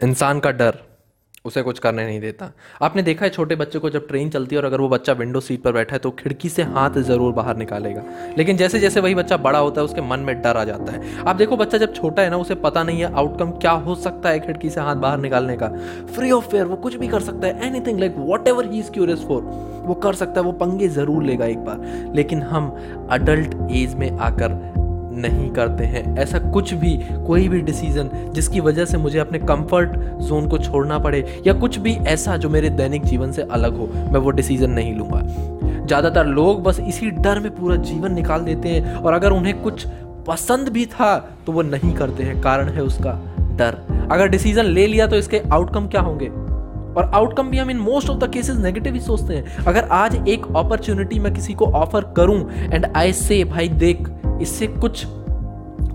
इंसान का डर, उसे कुछ करने नहीं देता। आपने देखा है छोटे बच्चे को जब ट्रेन चलती है और अगर वो बच्चा विंडो सीट पर बैठा है तो खिड़की से हाथ ज़रूर बाहर निकालेगा। लेकिन जैसे जैसे वही बच्चा बड़ा होता है, उसके मन में डर आ जाता है। आप देखो, बच्चा जब छोटा है ना, उसे पता नहीं है आउटकम क्या हो सकता है खिड़की से हाथ बाहर निकालने का। फ्री ऑफ़ फेयर वो कुछ भी कर सकता है anything like whatever he is curious for वो कर सकता है, वो पंगे ज़रूर लेगा एक बार। लेकिन हम अडल्ट एज में आकर नहीं करते हैं। ऐसा कुछ भी, कोई भी डिसीज़न जिसकी वजह से मुझे अपने कंफर्ट जोन को छोड़ना पड़े, या कुछ भी ऐसा जो मेरे दैनिक जीवन से अलग हो, मैं वो डिसीज़न नहीं लूँगा। ज़्यादातर लोग बस इसी डर में पूरा जीवन निकाल देते हैं, और अगर उन्हें कुछ पसंद भी था तो वो नहीं करते हैं। कारण है उसका डर। अगर डिसीज़न ले लिया तो इसके आउटकम क्या होंगे? और आउटकम भी हम in most of the cases negative ही सोचते हैं। अगर आज एक अपॉर्चुनिटी मैं किसी को ऑफ़र करूँ एंड आई से भाई देख इससे कुछ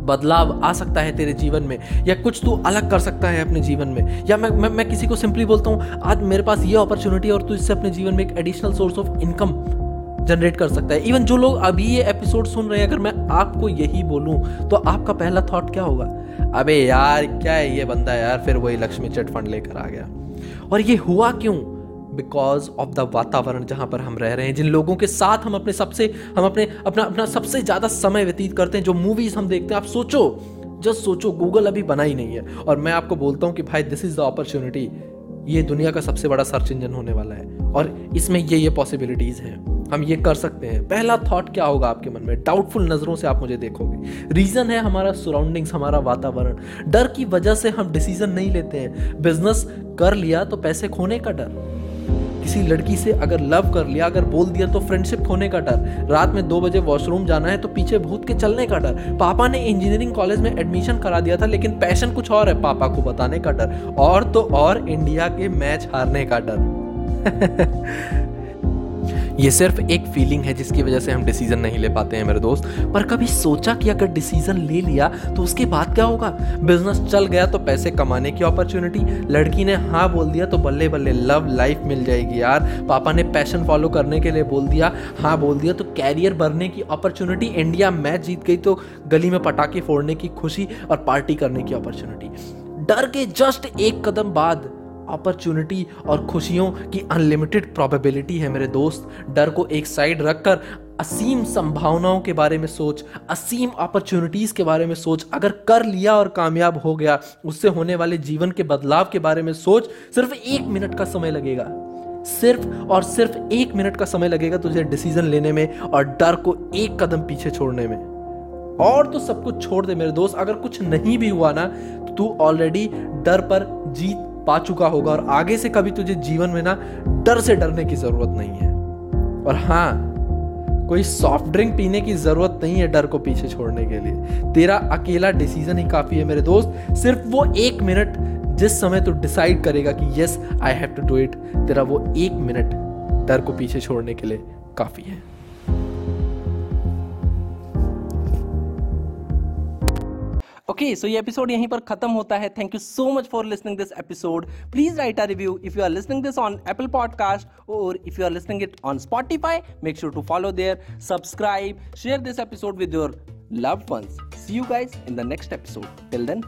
बदलाव आ सकता है तेरे जीवन में या कुछ तू अलग कर सकता है अपने जीवन में। या मैं मैं, मैं किसी को सिंपली बोलता हूँ आज मेरे पास ये अपॉर्चुनिटी और तू इससे अपने जीवन में एक additional source of income generate कर सकता है। इवन जो लोग अभी ये एपिसोड सुन रहे हैं अगर मैं आपको यही बोलूँ तो आपका पहला थॉट क्या होगा? अबे यार क्या है ये बंदा यार? फिर वही लक्ष्मी चिट फंड लेकर आ गया। और ये हुआ क्यों? बिकॉज़ ऑफ़ द वातावरण जहाँ पर हम रह रहे हैं, जिन लोगों के साथ हम अपने सबसे, हम अपने, अपना अपना सबसे ज़्यादा समय व्यतीत करते हैं, जो मूवीज़ हम देखते हैं, आप सोचो जस्ट सोचो गूगल अभी बना ही नहीं है। और मैं आपको बोलता हूँ कि भाई दिस इज़ द अपॉर्चुनिटी ये दुनिया का सबसे बड़ा सर्च इंजन होने वाला है। और इसमें ये ये पॉसिबिलिटीज़ हैं। हम ये कर सकते हैं। पहला थॉट क्या होगा आपके मन में? डाउटफुल नज़रों से आप मुझे देखोगे। रीज़न है हमारा सराउंडिंग्स हमारा वातावरण। डर की वजह से हम डिसीज़न नहीं लेते हैं। बिज़नेस कर लिया तो पैसे खोने का डर। किसी लड़की से अगर लव कर लिया, अगर बोल दिया तो फ्रेंडशिप खोने का डर। रात में दो बजे वॉशरूम जाना है तो पीछे भूत के चलने का डर। पापा ने इंजीनियरिंग कॉलेज में एडमिशन करा दिया था, लेकिन पैशन कुछ और है पापा को बताने का डर। और तो और इंडिया के मैच हारने का डर। ये सिर्फ़ एक फीलिंग है जिसकी वजह से हम डिसीज़न नहीं ले पाते हैं मेरे दोस्त। पर कभी सोचा कि अगर डिसीज़न ले लिया तो उसके बाद क्या होगा? बिज़नेस चल गया तो पैसे कमाने की अपॉर्चुनिटी लड़की ने हाँ बोल दिया तो बल्ले बल्ले लव लाइफ मिल जाएगी यार। पापा ने पैशन फॉलो करने के लिए बोल दिया हाँ बोल दिया तो कैरियर बढ़ने की अपॉर्चुनिटी इंडिया मैच जीत गई तो गली में पटाखे फोड़ने की खुशी और पार्टी करने की अपॉर्चुनिटी डर के जस्ट एक कदम बाद अपॉर्चुनिटी और खुशियों की अनलिमिटेड प्रोबेबिलिटी है मेरे दोस्त। डर को एक साइड रखकर असीम संभावनाओं के बारे में सोच, असीम अपॉर्चुनिटीज़ के बारे में सोच। अगर कर लिया और कामयाब हो गया, उससे होने वाले जीवन के बदलाव के बारे में सोच, सिर्फ़ एक मिनट का समय लगेगा। सिर्फ़ और सिर्फ़ एक मिनट का समय लगेगा तुझे डिसीज़न लेने में और डर को एक कदम पीछे छोड़ने में। और तो सब कुछ छोड़ दे मेरे दोस्त। अगर कुछ नहीं भी हुआ ना तो तू ऑलरेडी डर पर जीत पा चुका होगा और आगे से कभी तुझे जीवन में ना डर से डरने की ज़रूरत नहीं है। और हाँ कोई सॉफ्ट ड्रिंक पीने की ज़रूरत नहीं है डर को पीछे छोड़ने के लिए। तेरा अकेला डिसीज़न ही काफ़ी है मेरे दोस्त। सिर्फ़ वो एक मिनट जिस समय तू डिसाइड करेगा कि yes I have to do it तेरा वो एक मिनट डर को पीछे छोड़ने के लिए काफ़ी है। ओके सो ये एपिसोड यहीं पर खत्म होता है। Thank you so much for listening this episode please write a review if you are listening this on Apple podcast और if you are listening it on Spotify make sure to follow there subscribe share this episode with your love ones. See you guys in the next episode. Till then